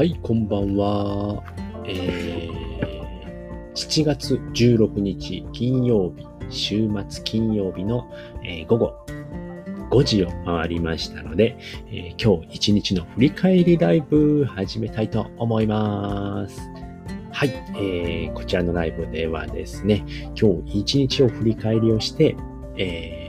はい、こんばんは。えー、7月16日金曜日、週末金曜日の、えー、午後5時を回りましたので、えー、今日一日の振り返りライブ始めたいと思います。はい、えー、こちらのライブではですね、今日一日を振り返りをして、えー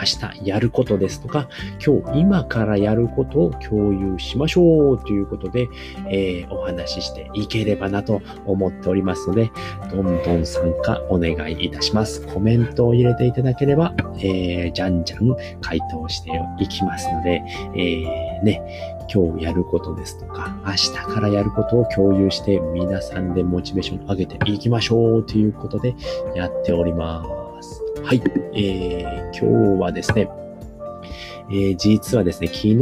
明日やることですとか、今日今からやることを共有しましょうということで、えー、お話ししていければなと思っておりますので、どんどん参加お願いいたします。コメントを入れていただければ、えー、じゃんじゃん回答していきますので、えー、ね、今日やることですとか、明日からやることを共有して皆さんでモチベーション上げていきましょうということでやっております。はい。えー、今日はですね、えー、実はですね、昨日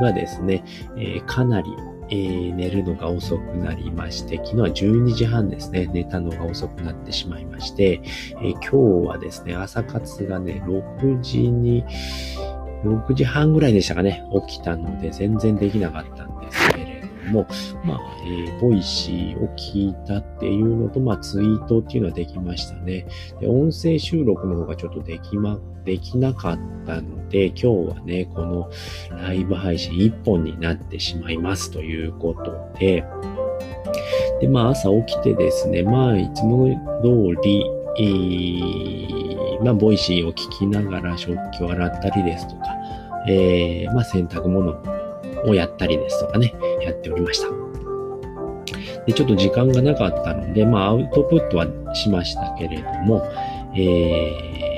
がですね、えー、かなり、えー、寝るのが遅くなりまして、昨日は12時半ですね、寝たのが遅くなってしまいまして、え今日はですね、朝活がね、6時に、6時半ぐらいでしたかね、起きたので全然できなかったんですも、まあ、えー、ボイシーを聞いたっていうのと、まあ、ツイートっていうのはできましたね。で、音声収録の方がちょっとできま、できなかったので、今日はね、このライブ配信1本になってしまいますということで、で、まあ、朝起きてですね、まあ、いつも通り、えー、まあ、 Voicy を聞きながら食器を洗ったりですとか、えー、まあ、洗濯物をやったりですとかね、やっておりました。で、ちょっと時間がなかったので、まあ、アウトプットはしましたけれども、えー、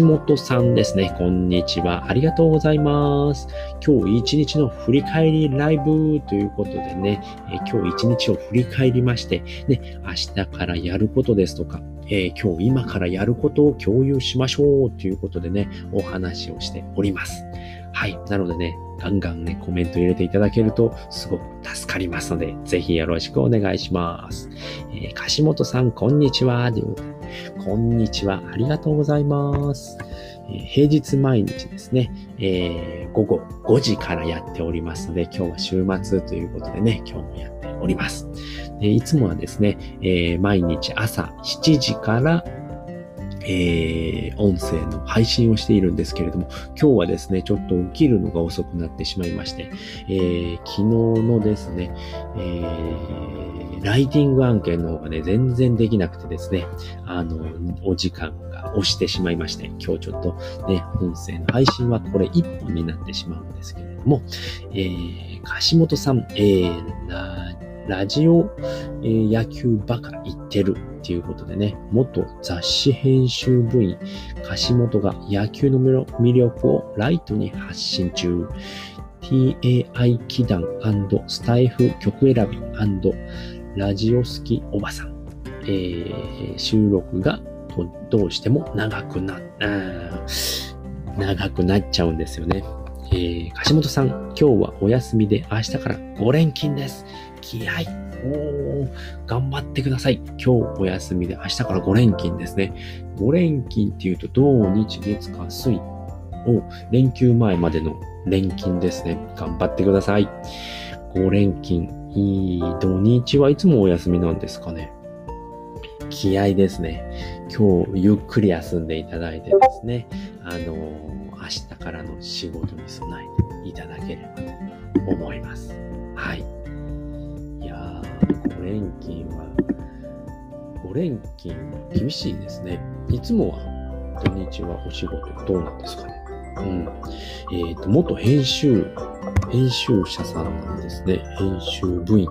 橋本さんですね。こんにちは。ありがとうございます。今日一日の振り返りライブということでね、えー、今日一日を振り返りまして、ね、明日からやることですとか、えー、今日今からやることを共有しましょうということでね、お話をしております。はい。なのでね、ガンガンね、コメント入れていただけるとすごく助かりますので、ぜひよろしくお願いします。えー、柏本さん、こんにちは。こ、んにちは。ありがとうございます。え、平日毎日ですね、えー、午後5時からやっておりますので、今日は週末ということでね、今日もやっております。でいつもはですね、えー、毎日朝7時からえー、音声の配信をしているんですけれども、今日はですね、ちょっと起きるのが遅くなってしまいまして、えー、昨日のですね、えー、ライティング案件の方がね、全然できなくてですね、あの、お時間が押してしまいまして、今日ちょっとね、音声の配信はこれ一本になってしまうんですけれども、えー、橋本さん、えー、ラジオ、えー、野球バカ言ってるっていうことでね、元雑誌編集部員、橋本が野球の魅力をライトに発信中。TAI 祈願スタイフ曲選びラジオ好きおばさん。えー、収録がどうしても長くな、長くなっちゃうんですよね。えー、橋本さん、今日はお休みで明日から5連勤です。気合おー、頑張ってください。今日お休みで明日から5連勤ですね。5連勤っていうと、土日月火水を連休前までの連勤ですね。頑張ってください。5連勤。いい土日はいつもお休みなんですかね。気合ですね。今日ゆっくり休んでいただいてですね、あの、明日からの仕事に備えていただければと思います。はい。5連勤は、5連勤は厳しいですね。いつもは土日はお仕事どうなんですかね。うん。えっ、ー、と、元編集編集者さんなんですね。編集部員。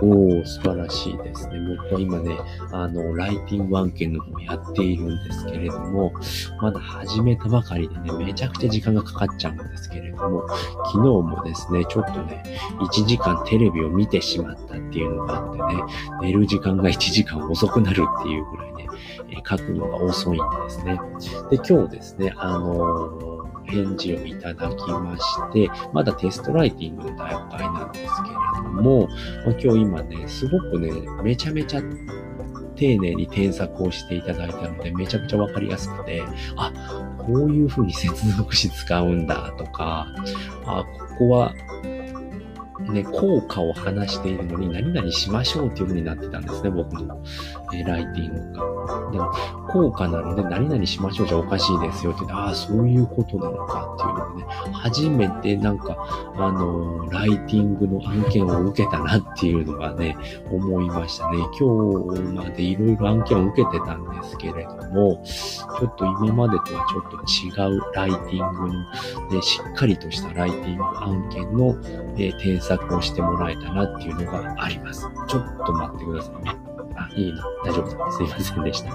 おー、素晴らしいですね。僕は今ね、あの、ライティング案件の方やっているんですけれども、まだ始めたばかりでね、めちゃくちゃ時間がかかっちゃうんですけれども、昨日もですね、ちょっとね、1時間テレビを見てしまったっていうのがあってね、寝る時間が1時間遅くなるっていうぐらいね、書くのが遅いんですね。で、今日ですね、あのー返事をいただきまして、まだテストライティングの段階なんですけれども、ま、今日今ね、すごくね、めちゃめちゃ丁寧に添削をしていただいたので、めちゃくちゃわかりやすくて、あ、こういう風に接続詞使うんだとか、あ、ここはね、効果を話しているのに何々しましょうっていう風になってたんですね、僕の、え、ライティングが。でも、効果なので何々しましょうじゃおかしいですよって、ああ、そういうことなのかっていうのをね、初めてなんか、あのー、ライティングの案件を受けたなっていうのがね、思いましたね。今日までいろいろ案件を受けてたんですけれども、ちょっと今までとはちょっと違うライティングの、ね、しっかりとしたライティング案件の、えー、添削をしてもらえたなっていうのがあります。ちょっと待ってくださいね。いいな。大丈夫だ。すいませんでした。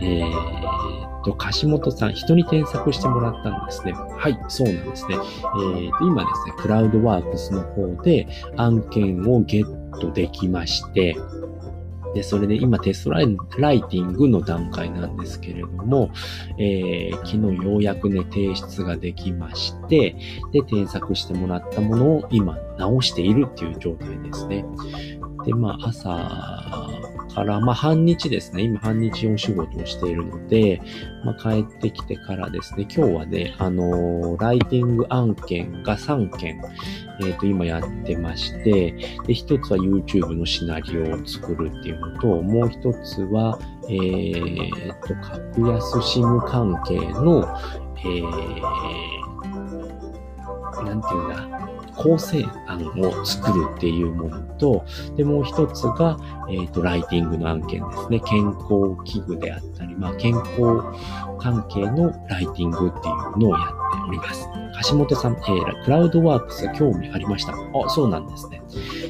えー、と、樫本さん、人に添削してもらったんですね。はい、そうなんですね。えー、と、今ですね、クラウドワークスの方で案件をゲットできまして、で、それで今テストライライティングの段階なんですけれども、えー、昨日ようやくね、提出ができまして、で、添削してもらったものを今直しているっていう状態ですね。で、まあ、朝から、まあ、半日ですね。今、半日お仕事をしているので、まあ、帰ってきてからですね、今日はね、あのー、ライティング案件が3件、えっ、ー、と、今やってまして、で、一つは YouTube のシナリオを作るっていうのと、もう一つは、えっ、と、格安 SIM 関係の、えー、なんていうんだ、構成案を作るっていうものと、で、もう一つが、えっ、ー、と、ライティングの案件ですね。健康器具であったり、まあ、健康関係のライティングっていうのをやっております。橋本さん、えー、クラウドワークス興味ありました。あ、そうなんですね。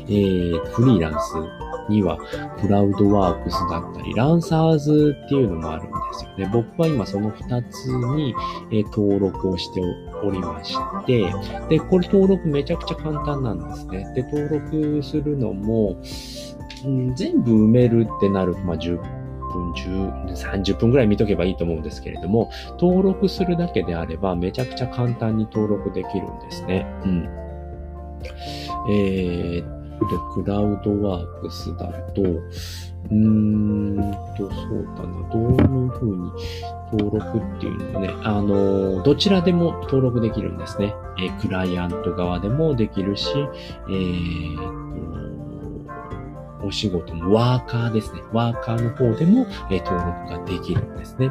えー、フリーランスには、クラウドワークスだったり、ランサーズっていうのもあるんですよね。僕は今その2つに、え、登録をしておりまして、で、これ登録めちゃくちゃ簡単なんですね。で、登録するのも、うん、全部埋めるってなると、まあ、10分、10、30分ぐらい見とけばいいと思うんですけれども、登録するだけであれば、めちゃくちゃ簡単に登録できるんですね。うん。えー、で、クラウドワークスだと、うーんと、そうだな、どういうふうに登録っていうのね、あの、どちらでも登録できるんですね。えクライアント側でもできるし、えー、お仕事のワーカーですね。ワーカーの方でも、え登録ができるんですね。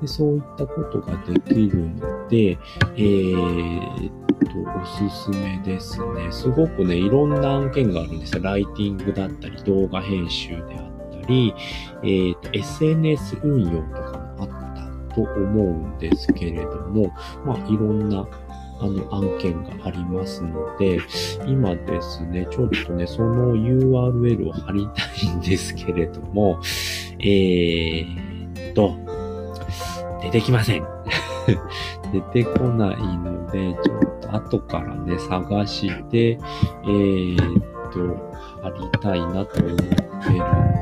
でそういったことができるので、えー、っと、おすすめですね。すごくね、いろんな案件があるんですよ。ライティングだったり、動画編集であったり、えー、っと、SNS 運用とかもあったと思うんですけれども、まあ、いろんなあの案件がありますので、今ですね、ちょっとね、その URL を貼りたいんですけれども、えー、っと、出てきません。出てこないので、ちょっと後からね、探して、えー、っと、貼りたいなと思ってる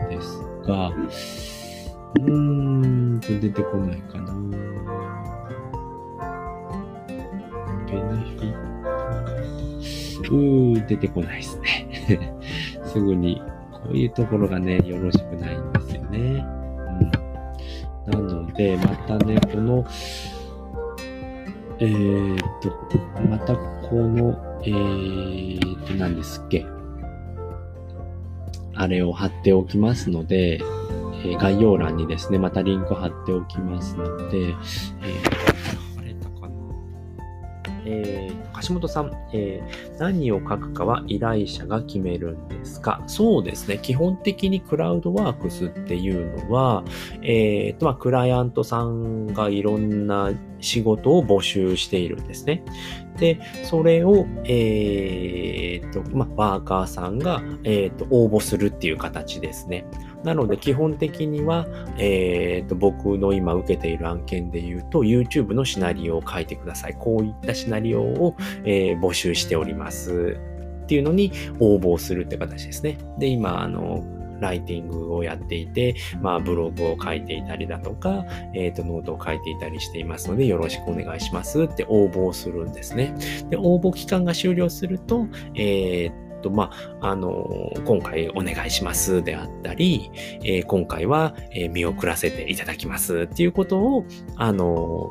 んですが、うーんと出てこないかな。ベネフィット。うー、出てこないですね。すぐに、こういうところがね、よろしくないんですよね。うん。なので、またね、この、えー、っと、またこの、えー、っと、何ですっけ。あれを貼っておきますので、え、概要欄にですね、またリンク貼っておきますので、えーえー、橋本さん、えー、何を書くかは依頼者が決めるんですか？そうですね。基本的にクラウドワークスっていうのは、えーとまあ、クライアントさんがいろんな仕事を募集しているんですね。で、それを、えーとまあ、ワーカーさんが、えーと応募するっていう形ですね。なので基本的には、えーと、僕の今受けている案件で言うと YouTube のシナリオを書いてください。こういったシナリオを、えー、募集しております。っていうのに応募するって形ですね。で、今、あの、ライティングをやっていて、まあ、ブログを書いていたりだとか、えっ、ー、と、ノートを書いていたりしていますので、よろしくお願いしますって応募をするんですね。で、応募期間が終了すると、えっーと、まあ、あの、今回お願いしますであったり、えー、今回は、え見送らせていただきますっていうことを、あの、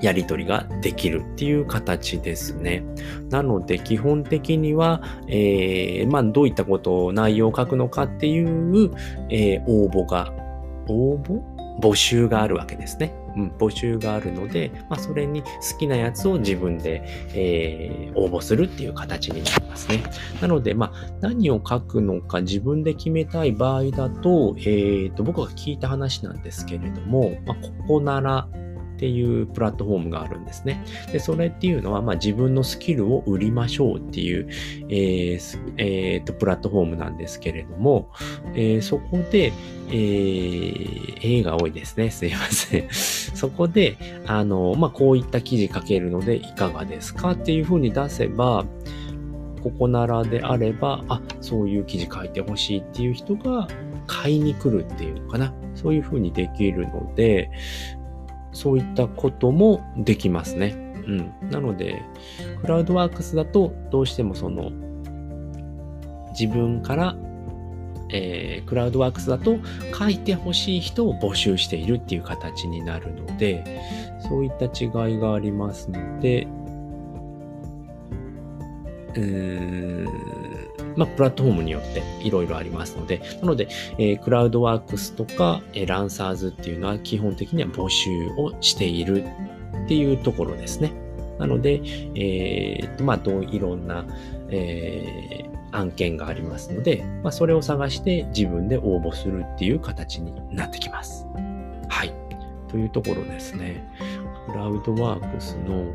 やり取りができるっていう形ですね。なので、基本的には、えー、まあ、どういったことを内容を書くのかっていう、えー、応募が、応募募集があるわけですね。募集があるので、まあ、それに好きなやつを自分で、えー、応募するっていう形になりますね。なので、まあ、何を書くのか自分で決めたい場合だと、えー、と、僕が聞いた話なんですけれども、まあ、ここならっていうプラットフォームがあるんですね。で、それっていうのは、まあ、自分のスキルを売りましょうっていう、えーえー、とプラットフォームなんですけれども、えー、そこで、えー、A が多いですね。すいません。そこで、あの、まあ、こういった記事書けるのでいかがですかっていうふうに出せば、ここならであれば、あ、そういう記事書いてほしいっていう人が買いに来るっていうのかな。そういうふうにできるので、そういったこともできますね。うん。なので、クラウドワークスだとどうしてもその自分から、えー、クラウドワークスだと書いてほしい人を募集しているっていう形になるので、そういった違いがありますので、うーんまあ、プラットフォームによっていろいろありますので、なので、えー、クラウドワークスとか、えー、ランサーズっていうのは基本的には募集をしているっていうところですね。なので、えー、と、まあ、どういろんな、えー、案件がありますので、まあ、それを探して自分で応募するっていう形になってきます。はい。というところですね。クラウドワークスの、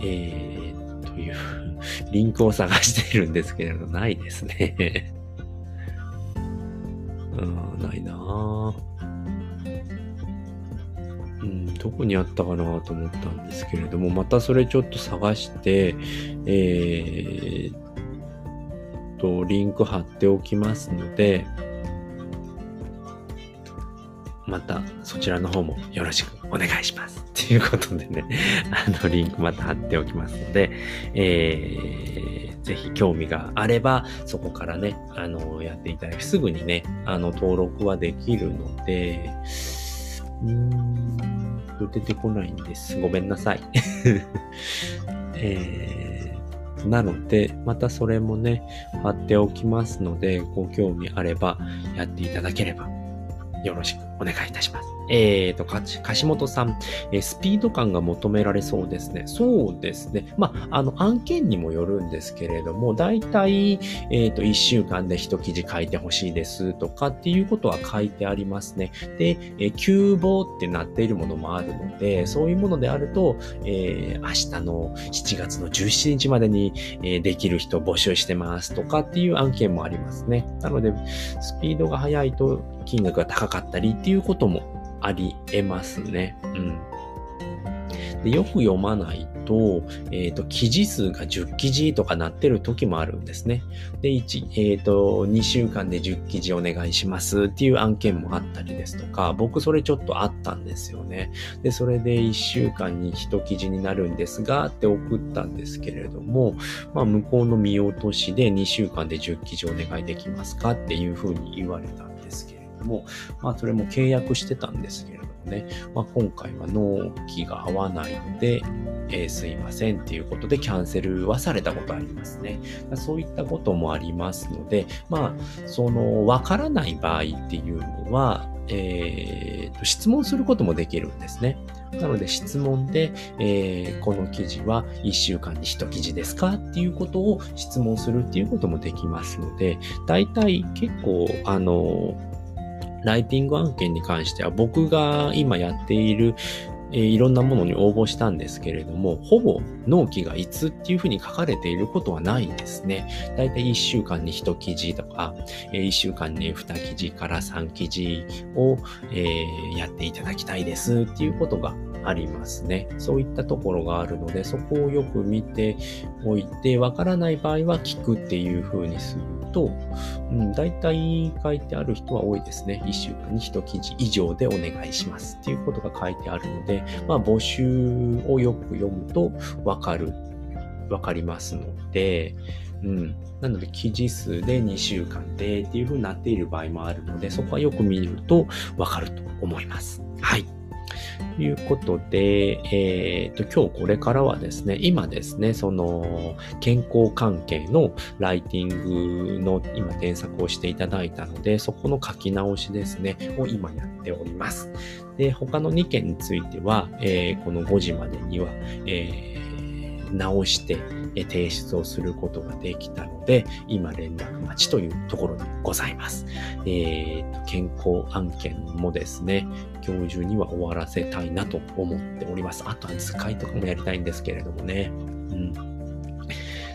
えー、という リンクを探しているんですけれど、ないですね うん、ないなぁ。うん、どこにあったかなと思ったんですけれども、またそれちょっと探して、えー、と、リンク貼っておきますので、またそちらの方もよろしくお願いします。ということでね、あの、リンクまた貼っておきますので、えー、ぜひ興味があれば、そこからね、あの、やっていただき、すぐにね、あの、登録はできるので、うん出てこないんです。ごめんなさい。えー、なので、またそれもね、貼っておきますので、ご興味あればやっていただければよろしく。お願いいたします。えーと、橋本さん、えー、スピード感が求められそうですね。そうですね。まあ、あの、案件にもよるんですけれども、だいたい、えっ、ー、と、1週間で一記事書いてほしいですとかっていうことは書いてありますね。で、えー、急募ってなっているものもあるので、そういうものであると、えー、明日の7月の17日までに、えー、できる人募集してますとかっていう案件もありますね。なので、スピードが速いと金額が高かったりっていういうこともあり得ますね。うん。でよく読まないと、えっ、ー、と、記事数が10記事とかなってる時もあるんですね。で、1、えっ、ー、と、2週間で10記事お願いしますっていう案件もあったりですとか、僕それちょっとあったんですよね。で、それで1週間に1記事になるんですが、って送ったんですけれども、まあ、向こうの見落としで2週間で10記事お願いできますかっていうふうに言われたんですけれども、まあ、それも契約してたんですけれどもね、まあ、今回は納期が合わないので、えー、すいませんっていうことでキャンセルはされたことありますね。そういったこともありますので、まあ、その、わからない場合っていうのは、えーと、質問することもできるんですね。なので質問で、えー、この記事は1週間に1記事ですかっていうことを質問するっていうこともできますので、大体結構、あの、ライティング案件に関しては僕が今やっているえ、いろんなものに応募したんですけれども、ほぼ納期がいつっていうふうに書かれていることはないんですね。だいたい1週間に1記事とか、え、1週間に2記事から3記事を、え、やっていただきたいですっていうことがありますね。そういったところがあるので、そこをよく見ておいて、わからない場合は聞くっていう風にすると、うん、大体書いてある人は多いですね。1週間に1記事以上でお願いしますっていうことが書いてあるので、まあ募集をよく読むとわかる、わかりますので、うん。なので、記事数で2週間でっていう風になっている場合もあるので、そこはよく見るとわかると思います。はい。ということで、えっ、と、今日これからはですね、今ですね、その、健康関係のライティングの今添削をしていただいたので、そこの書き直しですね、を今やっております。で、他の2件については、えー、この5時までには、えー、直して、提出をすることができたので、今連絡待ちというところでございます。えー、健康案件もですね、今日中には終わらせたいなと思っております。あとは図解とかもやりたいんですけれどもね。うん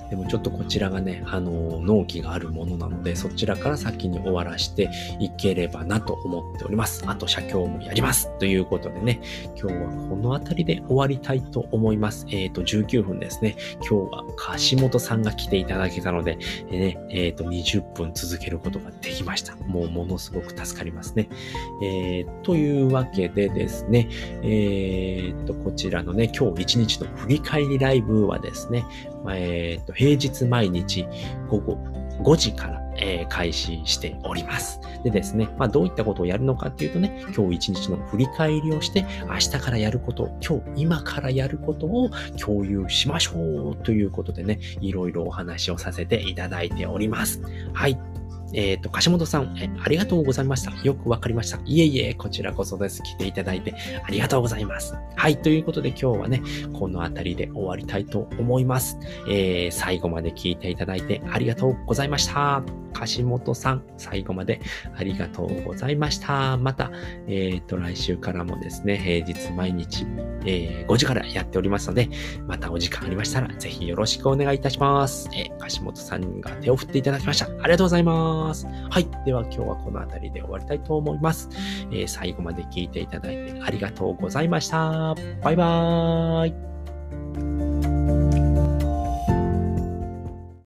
でもちょっとこちらがね、あの、納期があるものなので、そちらから先に終わらしていければなと思っております。あと、写経もやります。ということでね、今日はこの辺りで終わりたいと思います。えっ、ー、と、19分ですね。今日は橋本さんが来ていただけたので、えー、ね、えっ、ー、と、20分続けることができました。もうものすごく助かりますね。えー、というわけでですね、えっ、と、こちらのね、今日一日の振り返りライブはですね、えっ、と、平日毎日午後5時から、えー、開始しております。でですね、まあどういったことをやるのかっていうとね、今日一日の振り返りをして、明日からやること、今日今からやることを共有しましょうということでね、いろいろお話をさせていただいております。はい。えっ、ー、と、柏本さん、え、ありがとうございました。よくわかりました。いえいえ、こちらこそです。来ていただいてありがとうございます。はい、ということで今日はね、この辺りで終わりたいと思います。えー、最後まで聞いていただいてありがとうございました。柏本さん、最後までありがとうございました。また、えっ、ー、と、来週からもですね、平日毎日、えー、5時からやっておりますので、またお時間ありましたら、ぜひよろしくお願いいたします。えー、柏本さんが手を振っていただきました。ありがとうございます。はい。では今日はこの辺りで終わりたいと思います。えー、最後まで聞いていただいてありがとうございました。バイバーイ。